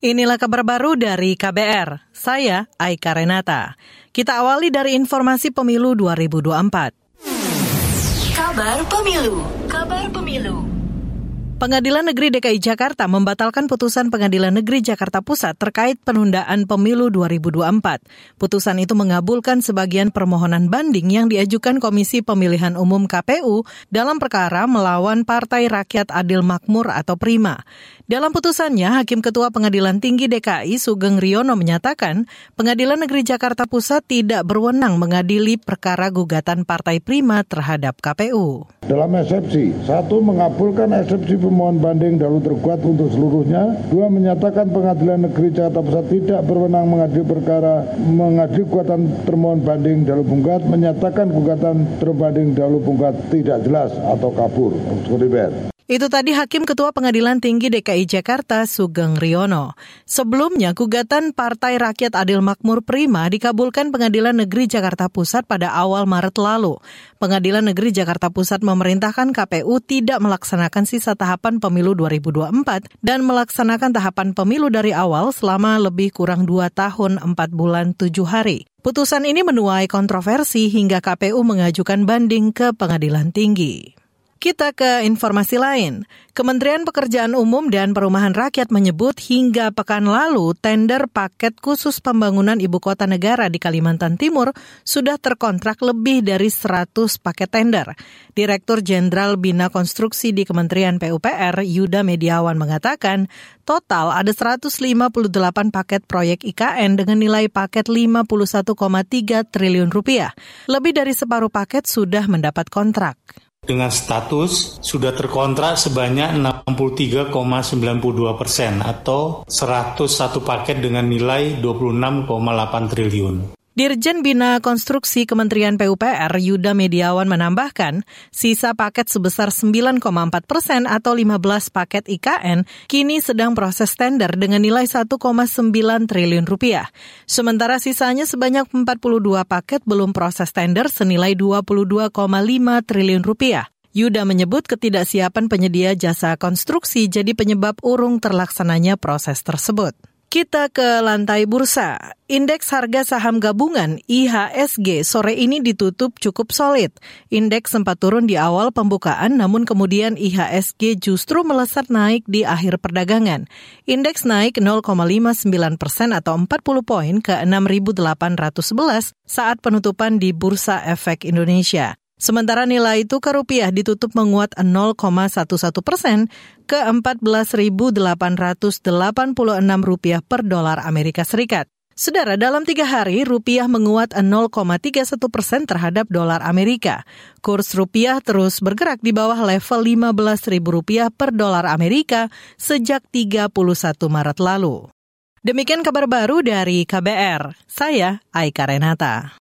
Inilah kabar baru dari KBR. Saya Aika Renata. Kita awali dari informasi pemilu 2024. Kabar pemilu. Kabar pemilu. Pengadilan Negeri DKI Jakarta membatalkan putusan Pengadilan Negeri Jakarta Pusat terkait penundaan pemilu 2024. Putusan itu mengabulkan sebagian permohonan banding yang diajukan Komisi Pemilihan Umum KPU dalam perkara melawan Partai Rakyat Adil Makmur atau Prima. Dalam putusannya, Hakim Ketua Pengadilan Tinggi DKI Sugeng Riono menyatakan Pengadilan Negeri Jakarta Pusat tidak berwenang mengadili perkara gugatan Partai Prima terhadap KPU. Dalam eksepsi, satu mengabulkan eksepsi pemohon banding dalam tergugat untuk seluruhnya. Dua menyatakan pengadilan negeri Jakarta Pusat tidak berwenang mengadili perkara mengadili gugatan termohon banding dalam punggat, menyatakan gugatan terbanding dalam punggat tidak jelas atau kabur. Itu tadi Hakim Ketua Pengadilan Tinggi DKI Jakarta Sugeng Riono. Sebelumnya, gugatan Partai Rakyat Adil Makmur Prima dikabulkan Pengadilan Negeri Jakarta Pusat pada awal Maret lalu. Pengadilan Negeri Jakarta Pusat memerintahkan KPU tidak melaksanakan sisa tahapan pemilu 2024 dan melaksanakan tahapan pemilu dari awal selama lebih kurang 2 tahun 4 bulan 7 hari. Putusan ini menuai kontroversi hingga KPU mengajukan banding ke pengadilan tinggi. Kita ke informasi lain. Kementerian Pekerjaan Umum dan Perumahan Rakyat menyebut hingga pekan lalu tender paket khusus pembangunan ibu kota negara di Kalimantan Timur sudah terkontrak lebih dari 100 paket tender. Direktur Jenderal Bina Konstruksi di Kementerian PUPR Yuda Mediawan mengatakan total ada 158 paket proyek IKN dengan nilai paket 51,3 triliun rupiah. Lebih dari separuh paket sudah mendapat kontrak dengan status sudah terkontrak sebanyak 63,92 persen atau 101 paket dengan nilai 26,8 triliun. Dirjen Bina Konstruksi Kementerian PUPR Yuda Mediawan menambahkan, sisa paket sebesar 9,4 persen atau 15 paket IKN kini sedang proses tender dengan nilai 1,9 triliun rupiah. Sementara sisanya sebanyak 42 paket belum proses tender senilai 22,5 triliun rupiah. Yuda menyebut ketidaksiapan penyedia jasa konstruksi jadi penyebab urung terlaksananya proses tersebut. Kita ke lantai bursa. Indeks harga saham gabungan IHSG sore ini ditutup cukup solid. Indeks sempat turun di awal pembukaan namun kemudian IHSG justru melesat naik di akhir perdagangan. Indeks naik 0,59 persen atau 40 poin ke 6.811 saat penutupan di Bursa Efek Indonesia. Sementara nilai tukar rupiah ditutup menguat 0,11 persen ke 14.886 rupiah per dolar Amerika Serikat. Saudara, dalam tiga hari rupiah menguat 0,31 persen terhadap dolar Amerika. Kurs rupiah terus bergerak di bawah level 15.000 rupiah per dolar Amerika sejak 31 Maret lalu. Demikian kabar baru dari KBR. Saya Aika Renata.